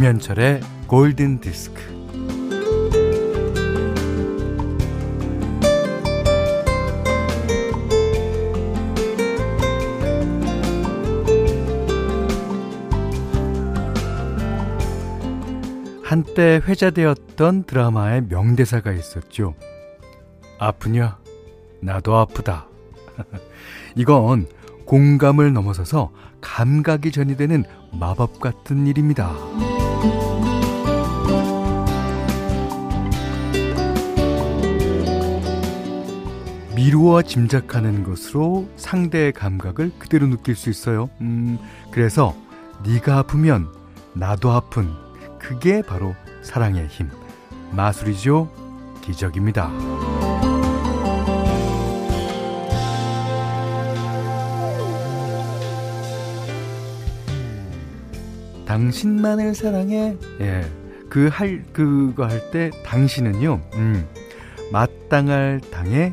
김현철의 골든 디스크. 한때 회자되었던 드라마의 명대사가 있었죠. 아프냐? 나도 아프다. 이건 공감을 넘어서서 감각이 전이되는 마법 같은 일입니다. 미루어 짐작하는 것으로 상대의 감각을 그대로 느낄 수 있어요. 음, 그래서 네가 아프면 나도 아픈 그게 바로 사랑의 힘. 마술이죠. 기적입니다. 당신만을 사랑해. 예. 그 할, 그거 할 때 당신은요, 음, 마땅할 당에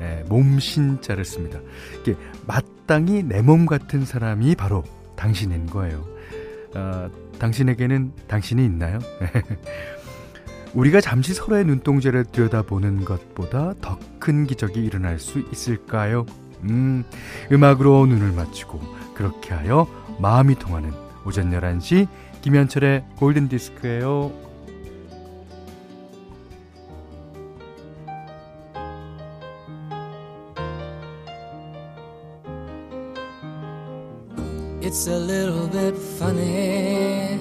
예, 몸신자를 씁니다. 이게 마땅히 내 몸 같은 사람이 바로 당신인 거예요. 어, 당신에게는 당신이 있나요? 우리가 잠시 서로의 눈동자를 들여다보는 것보다 더 큰 기적이 일어날 수 있을까요? 음, 음악으로 눈을 맞추고 그렇게 하여 마음이 통하는 오전 11시 김현철의 골든디스크예요. It's a little bit funny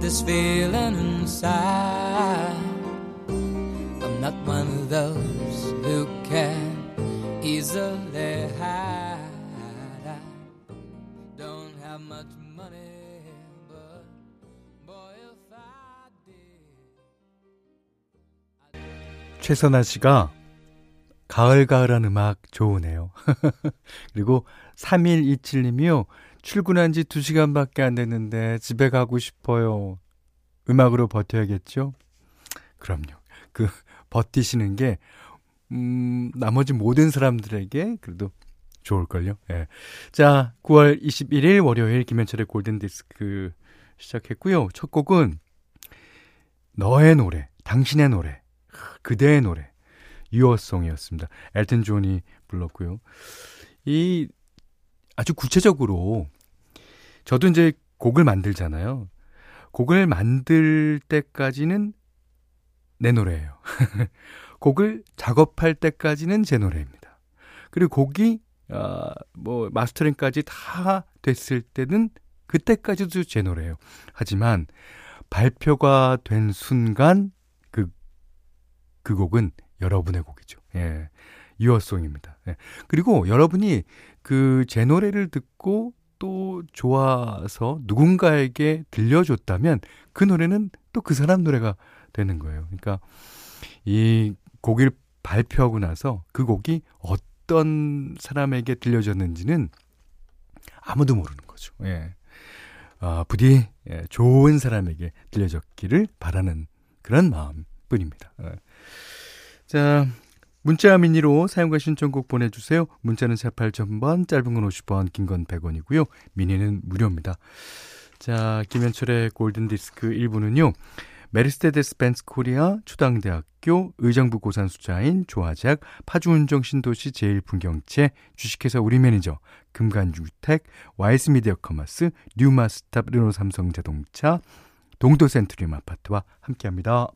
This feeling inside I'm not one of those who can easily hide 최선아 씨가 가을가을한 음악 좋으네요. 그리고 3127님이요. 출근한 지 2시간밖에 안 됐는데 집에 가고 싶어요. 음악으로 버텨야겠죠? 그럼요. 그 버티시는 게 음, 나머지 모든 사람들에게 그래도 좋을걸요. 예. 자, 9월 21일 월요일 김현철의 골든 디스크 시작했고요. 첫 곡은 너의 노래, 당신의 노래, 그대의 노래, Your Song이었습니다. 엘튼 존이 불렀고요. 이 아주 구체적으로 저도 이제 곡을 만들잖아요. 곡을 만들 때까지는 내 노래예요. 곡을 작업할 때까지는 제 노래입니다. 그리고 곡이 어, 뭐 마스터링까지 다 됐을 때는 그때까지도 제 노래예요. 하지만 발표가 된 순간 그 곡은 여러분의 곡이죠. 예. 유어송입니다. 예. 그리고 여러분이 그 제 노래를 듣고 또 좋아서 누군가에게 들려줬다면 그 노래는 또 그 사람 노래가 되는 거예요. 그러니까 이 곡을 발표하고 나서 그 곡이 어떤 사람에게 들려졌는지는 아무도 모르는 거죠. 예. 아, 부디 예, 좋은 사람에게 들려졌기를 바라는 그런 마음 뿐입니다. 예. 자, 문자 미니로 사연과 신청곡 보내주세요. 문자는 48,000번, 짧은 건 50원, 긴 건 100원이고요. 미니는 무료입니다. 자, 김현철의 골든디스크 1부는요. 메르세데스 벤츠 코리아, 초당대학교, 의정부 고산수자인, 조아제약, 파주운정 신도시 제일풍경채, 주식회사 우리 매니저, 금강주택, 와이스 미디어 커머스, 뉴마스탑 르노삼성자동차, 동도센트리움 아파트와 함께합니다.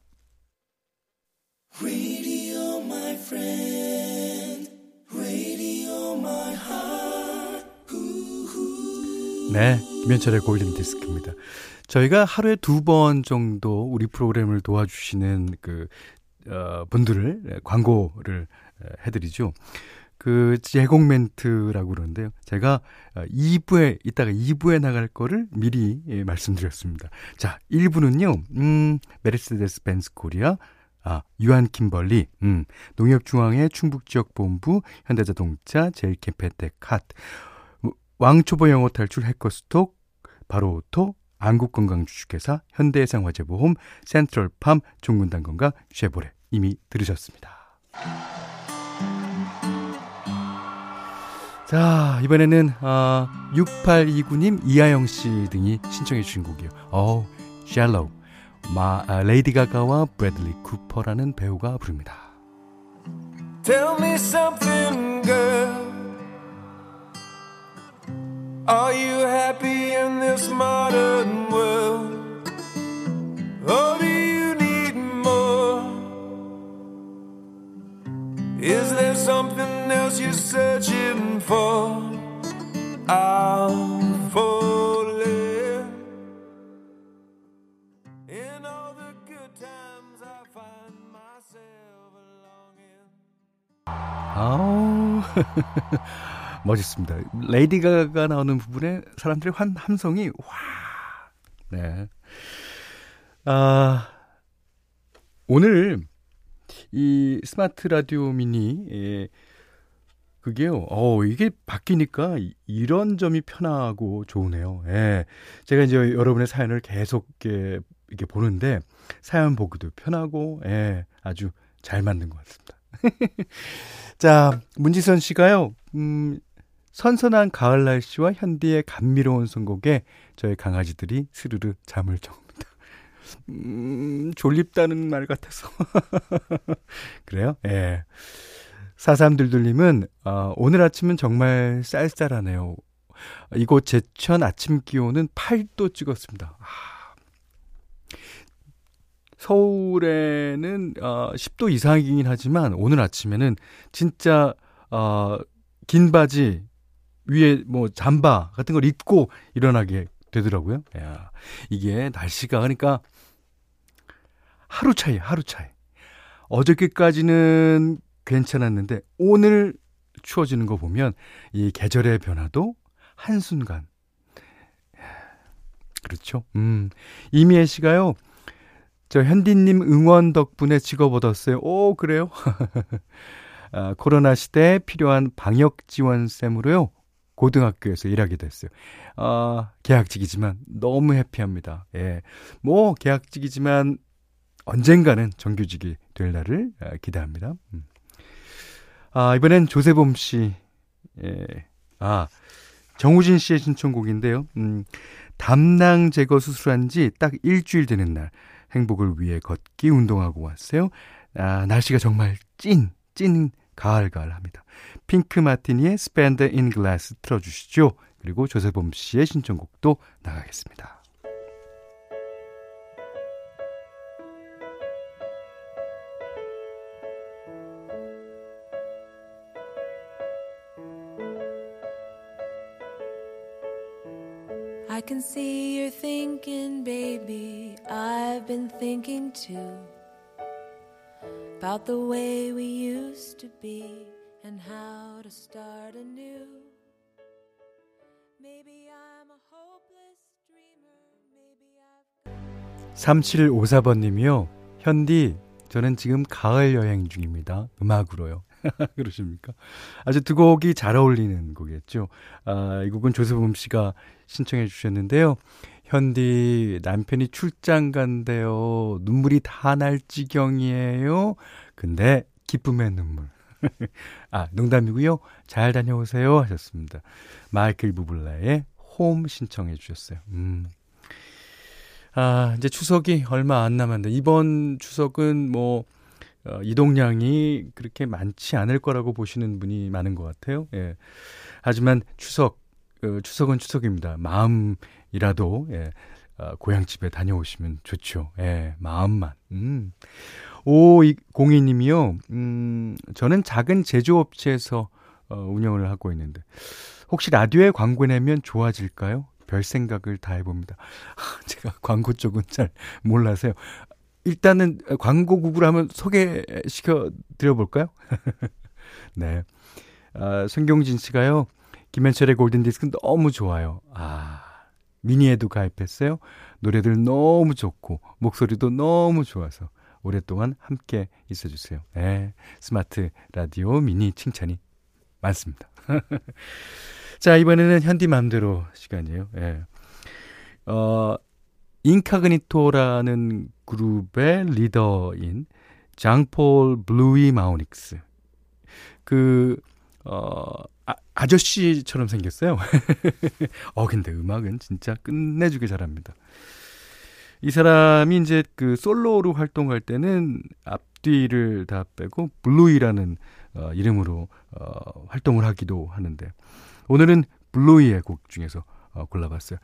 네, 김현철의 골든 디스크입니다. 저희가 하루에 두 번 정도 우리 프로그램을 도와주시는 그 어, 분들을 예, 광고를 해드리죠. 그 제공 멘트라고 그러는데요. 제가 2부에 어, 이따가 2부에 나갈 거를 미리 예, 말씀드렸습니다. 자, 1부는요. 음, 메르세데스 벤츠 코리아 아, 유한 킴벌리, 음, 농협중앙회 충북지역본부, 현대자동차, 제일 케펜텍 핫, 왕초보 영어 탈출 해커스톡, 바로오토, 안국건강주식회사, 현대해상화재보험, 센트럴팜, 종근당건강, 쉐보레 이미 들으셨습니다. 자, 이번에는 아, 6829님, 이하영 씨 등이 신청해 주신 곡이요. 어우, Shallow. 마, 아, 레이디 가가와 브래들리 쿠퍼라는 배우가 부릅니다. Tell me something, girl. Are you happy in this modern world? Or do you need more? Is there something else you're searching for? 멋있습니다. 레이디 가가 나오는 부분에 사람들의 환 함성이 와. 네. 아 오늘 이 스마트 라디오 미니 예, 그게요. 어 이게 바뀌니까 이런 점이 편하고 좋으네요. 예. 제가 이제 여러분의 사연을 계속 이렇게, 이렇게 보는데 사연 보기도 편하고 예. 아주 잘 만든 것 같습니다. 자, 문지선 씨가요, 음, 선선한 가을 날씨와 현디의 감미로운 선곡에 저희 강아지들이 스르르 잠을 정합니다. 음, 졸립다는 말 같아서. 그래요? 예. 4322님은, 어, 오늘 아침은 정말 쌀쌀하네요. 이곳 제천 아침 기온은 8도 찍었습니다. 아, 서울에는 어 10도 이상이긴 하지만 오늘 아침에는 진짜 어 긴 바지 위에 뭐 잠바 같은 걸 입고 일어나게 되더라고요. 야, 이게 날씨가 그러니까 하루 차이, 하루 차이. 어저께까지는 괜찮았는데 오늘 추워지는 거 보면 이 계절의 변화도 한순간 그렇죠. 음. 이미애 씨가요. 저 현디님 응원 덕분에 직업 얻었어요. 오, 그래요? 아, 코로나 시대에 필요한 방역 지원쌤으로요. 고등학교에서 일하게 됐어요. 아, 계약직이지만 너무 해피합니다. 예. 뭐, 계약직이지만 언젠가는 정규직이 될 날을 아, 기대합니다. 음. 아, 이번엔 조세범 씨. 예. 아, 정우진 씨의 신청곡인데요. 음, 담낭 제거 수술한 지 딱 일주일 되는 날. 행복을 위해 걷기 운동하고 왔어요. 아, 날씨가 정말 찐, 찐 가을가을합니다. 핑크 마티니의 Splendor in the Grass 틀어주시죠. 그리고 조세범 씨의 신청곡도 나가겠습니다. I can see you're thinking, baby. I've been thinking too. About the way we used to be and how to start anew. Maybe I'm a hopeless dreamer. Maybe I've 3754번님이요. 현디, 저는 지금 가을 여행 중입니다. 음악으로요. 그러십니까? 아주 두 곡이 잘 어울리는 곡이었죠. 아, 이 곡은 조세범 씨가 신청해 주셨는데요. 현디, 남편이 출장 간대요. 눈물이 다 날 지경이에요. 근데, 기쁨의 눈물. 아, 농담이고요. 잘 다녀오세요. 하셨습니다. 마이클 부블라의 홈 신청해 주셨어요. 음. 아, 이제 추석이 얼마 안 남았는데, 이번 추석은 뭐, 어, 이동량이 그렇게 많지 않을 거라고 보시는 분이 많은 것 같아요. 예. 하지만 추석, 어, 추석은 추석입니다. 마음이라도, 예, 어, 고향집에 다녀오시면 좋죠. 예, 마음만. 음. 오, 공이님이요. 음, 저는 작은 제조업체에서 어, 운영을 하고 있는데, 혹시 라디오에 광고 내면 좋아질까요? 별 생각을 다 해봅니다. 제가 광고 쪽은 잘 몰라서요. 일단은 광고국으로 한번 소개시켜 드려볼까요? 네. 아, 손경진 씨가요. 김현철의 골든디스크 너무 좋아요. 아, 미니에도 가입했어요. 노래들 너무 좋고, 목소리도 너무 좋아서 오랫동안 함께 있어주세요. 네. 스마트 라디오 미니 칭찬이 많습니다. 자, 이번에는 현디 맘대로 시간이에요. 예. 네. 어, 인카그니토라는 그룹의 리더인 장폴 블루이 마우닉. 그, 어, 아, 아저씨처럼 생겼어요. 어, 근데 음악은 진짜 끝내주게 잘합니다. 이 사람이 이제 그 솔로로 활동할 때는 앞뒤를 다 빼고 블루이라는 어, 이름으로 어, 활동을 하기도 하는데 오늘은 블루이의 곡 중에서 어, 골라봤어요.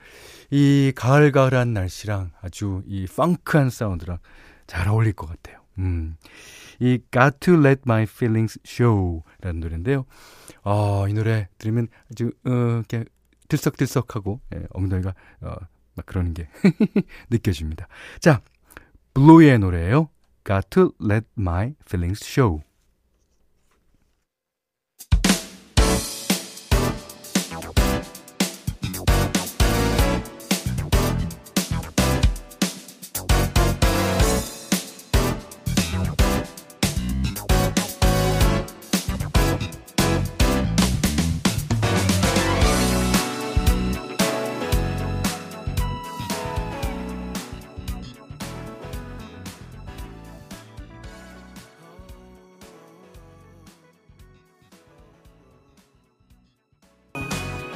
이 가을가을한 날씨랑 아주 이 펑크한 사운드랑 잘 어울릴 것 같아요. 음. 이 Got to Let My Feelings Show라는 노래인데요. 어, 이 노래 들으면 아주 어, 이렇게 들썩들썩하고 예, 엉덩이가 어, 막 그러는 게 느껴집니다. 자, 블루의 노래예요. Got to Let My Feelings Show.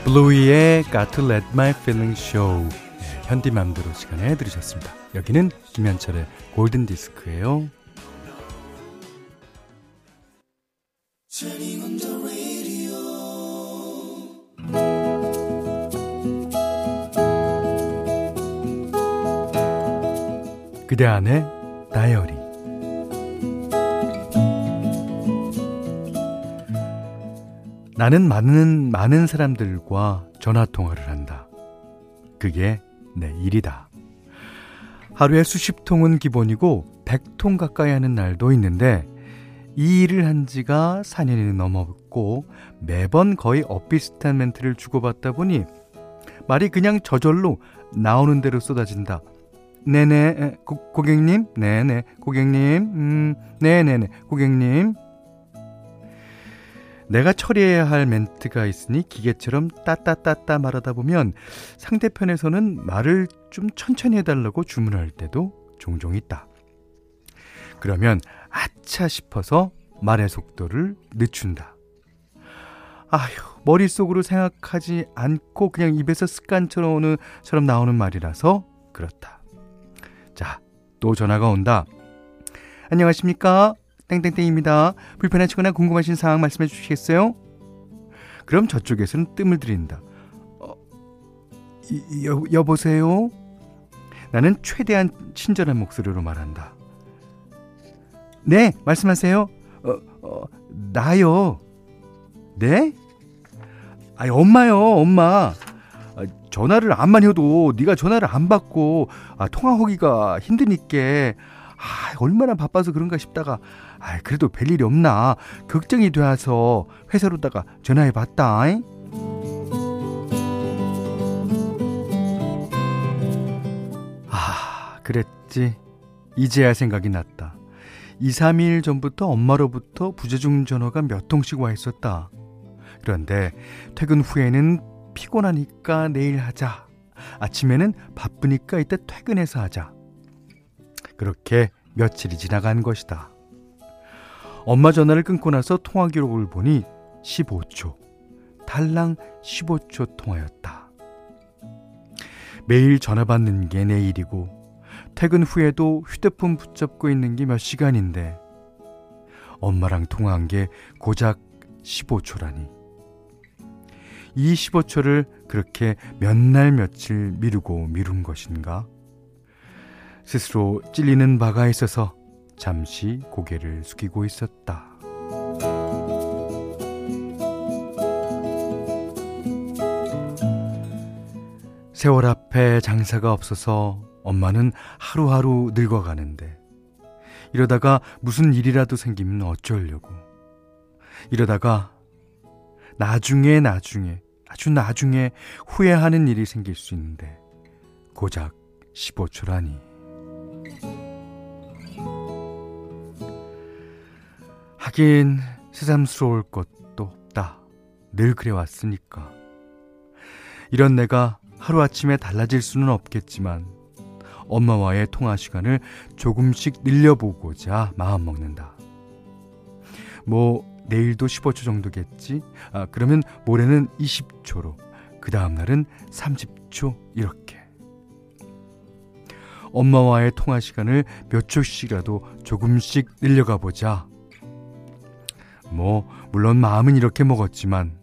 블루이의 Got to Let My Feelings Show 네, 현디맘대로 시간에 들으셨습니다. 여기는 김현철의 골든디스크예요. 그대 안에 나는 많은, 많은 사람들과 전화 통화를 한다. 그게 내 일이다. 하루에 수십 통은 기본이고 100통 가까이 하는 날도 있는데 이 일을 한 지가 4년이 넘었고 매번 거의 엇비슷한 멘트를 주고받다 보니 말이 그냥 저절로 나오는 대로 쏟아진다. 네네, 고, 고객님? 네네, 고객님? 음, 네네네, 고객님? 내가 처리해야 할 멘트가 있으니 기계처럼 따따따따 말하다 보면 상대편에서는 말을 좀 천천히 해달라고 주문할 때도 종종 있다. 그러면 아차 싶어서 말의 속도를 늦춘다. 아휴, 머릿속으로 생각하지 않고 그냥 입에서 습관처럼 오는, 처럼 나오는 말이라서 그렇다. 자, 또 전화가 온다. 안녕하십니까? 땡땡땡입니다. 불편하시거나 궁금하신 사항 말씀해 주시겠어요? 그럼 저쪽에서는 뜸을 들인다. 어, 여, 여보세요? 나는 최대한 친절한 목소리로 말한다. 네, 말씀하세요. 어, 어, 나요. 네? 아니, 엄마요, 엄마. 아, 전화를 안 많이 해도 네가 전화를 안 받고 아, 통화하기가 힘드니까 아, 얼마나 바빠서 그런가 싶다가 아, 그래도 별일이 없나 걱정이 되어서 회사로다가 전화해 봤다. 아, 그랬지. 이제야 생각이 났다. 2, 3일 전부터 엄마로부터 부재중 전화가 몇 통씩 와 있었다. 그런데 퇴근 후에는 피곤하니까 내일 하자. 아침에는 바쁘니까 이따 퇴근해서 하자. 그렇게 며칠이 지나간 것이다. 엄마 전화를 끊고 나서 통화 기록을 보니 15초, 달랑 15초 통화였다. 매일 전화 받는 게 내 일이고, 퇴근 후에도 휴대폰 붙잡고 있는 게 몇 시간인데, 엄마랑 통화한 게 고작 15초라니. 이 15초를 그렇게 몇 날 며칠 미루고 미룬 것인가? 스스로 찔리는 바가 있어서 잠시 고개를 숙이고 있었다. 세월 앞에 장사가 없어서 엄마는 하루하루 늙어가는데 이러다가 무슨 일이라도 생기면 어쩌려고 이러다가 나중에 나중에 아주 나중에 후회하는 일이 생길 수 있는데 고작 15초라니 하긴 새삼스러울 것도 없다. 늘 그래왔으니까. 이런 내가 하루아침에 달라질 수는 없겠지만 엄마와의 통화 시간을 조금씩 늘려보고자 마음먹는다. 뭐 내일도 15초 정도겠지? 아, 그러면 모레는 20초로 그 다음 날은 30초 이렇게. 엄마와의 통화 시간을 몇 초씩이라도 조금씩 늘려가 보자. 뭐, 물론 마음은 이렇게 먹었지만,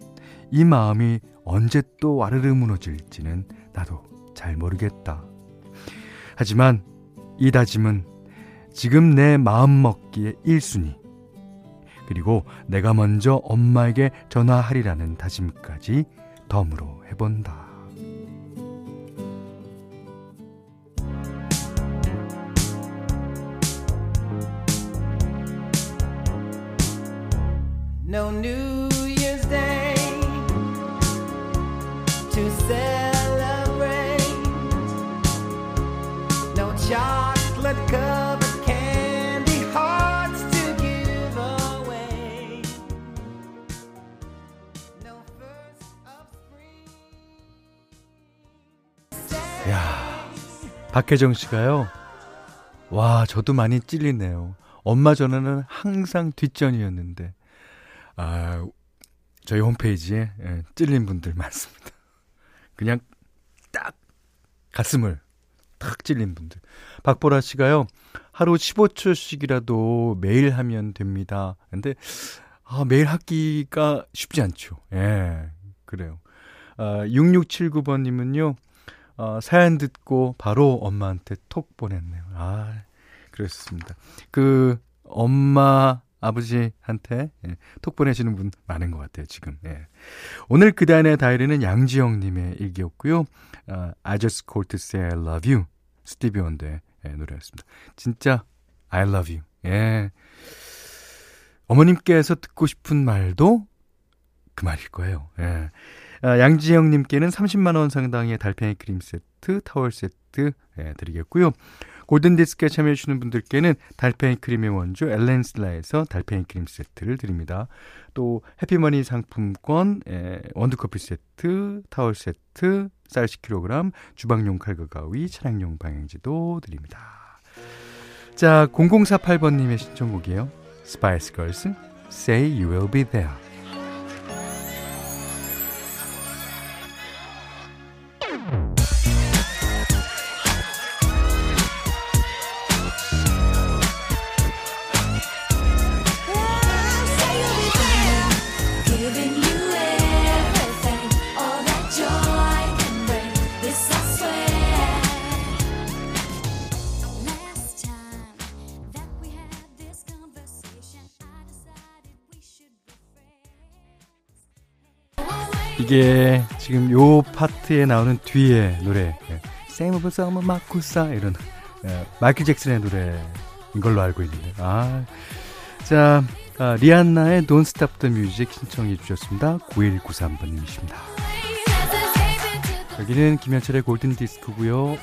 이 마음이 언제 또 와르르 무너질지는 나도 잘 모르겠다. 하지만, 이 다짐은 지금 내 마음 먹기의 1순위. 그리고 내가 먼저 엄마에게 전화하리라는 다짐까지 덤으로 해본다. No New Year's Day to celebrate. No chocolate covered candy hearts to give away. No first of spring. 야, 박혜정 씨가요. 와, 저도 많이 찔리네요. 엄마 전화는 항상 뒷전이었는데. 아, 저희 홈페이지에 예, 찔린 분들 많습니다. 그냥 딱 가슴을 탁 찔린 분들. 박보라 씨가요, 하루 15초씩이라도 매일 하면 됩니다. 근데, 아, 매일 하기가 쉽지 않죠. 예, 그래요. 아, 6679번님은요, 어, 사연 듣고 바로 엄마한테 톡 보냈네요. 아, 그렇습니다. 그, 엄마, 아버지한테 예, 톡 보내시는 분 많은 것 같아요, 지금. 예. 오늘 그단의 다이리는 양지영님의 일기였고요. 어, I just called to say I love you. 스티비 원더의 예, 노래였습니다. 진짜 I love you. 예. 어머님께서 듣고 싶은 말도 그 말일 거예요. 예. 아, 양지영님께는 30만원 상당의 달팽이 크림 세트, 타월 세트 예, 드리겠고요. 골든디스크에 참여해주시는 분들께는 달팽이 크림의 원조 엘렌실라에서 달팽이 크림 세트를 드립니다. 또 해피머니 상품권, 예, 원두커피 세트, 타월 세트, 쌀 10kg, 주방용 칼과 가위, 차량용 방향제도 드립니다. 자, 0048번님의 신청곡이에요. 스파이스 걸스, Say You Will Be There. 이게 지금 요 파트에 나오는 뒤에 노래 예. Same of Summer 마쿠사 이런 예, 마이클 잭슨의 노래인 걸로 알고 있는데 아, 자 아, 리안나의 Don't Stop the Music 신청해 주셨습니다. 9193번님이십니다. 여기는 김현철의 골든 디스크고요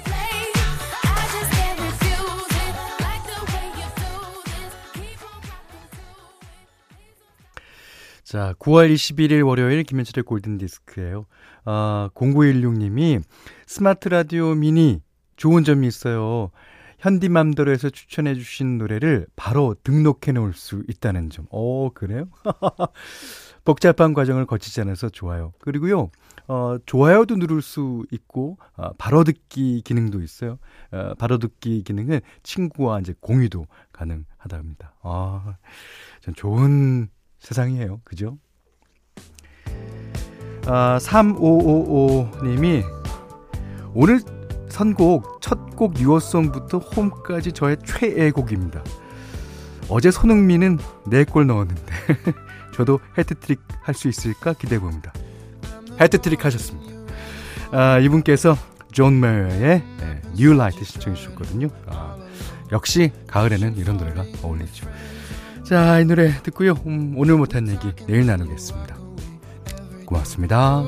자, 9월 21일 월요일 김현철의 골든 디스크예요. 아, 0916님이 스마트 라디오 미니 좋은 점이 있어요. 현디맘대로에서 추천해 주신 노래를 바로 등록해 놓을 수 있다는 점. 오, 그래요? 복잡한 과정을 거치지 않아서 좋아요. 그리고요, 어, 좋아요도 누를 수 있고, 어, 바로 듣기 기능도 있어요. 어, 바로 듣기 기능은 친구와 이제 공유도 가능하답니다. 아, 참 좋은 세상이에요. 그죠? 아, 3555님이 오늘 선곡 첫 곡 Your Song부터 Home까지 저의 최애곡입니다. 어제 손흥민은 4골 넣었는데 저도 해트트릭 할 수 있을까 기대해 봅니다. 해트트릭 하셨습니다. 아, 이분께서 존 메이어의 New Light 신청해 주셨거든요. 아, 역시 가을에는 이런 노래가 어울리죠. 자, 이 노래 듣고요. 음, 오늘 못한 얘기 내일 나누겠습니다. 고맙습니다.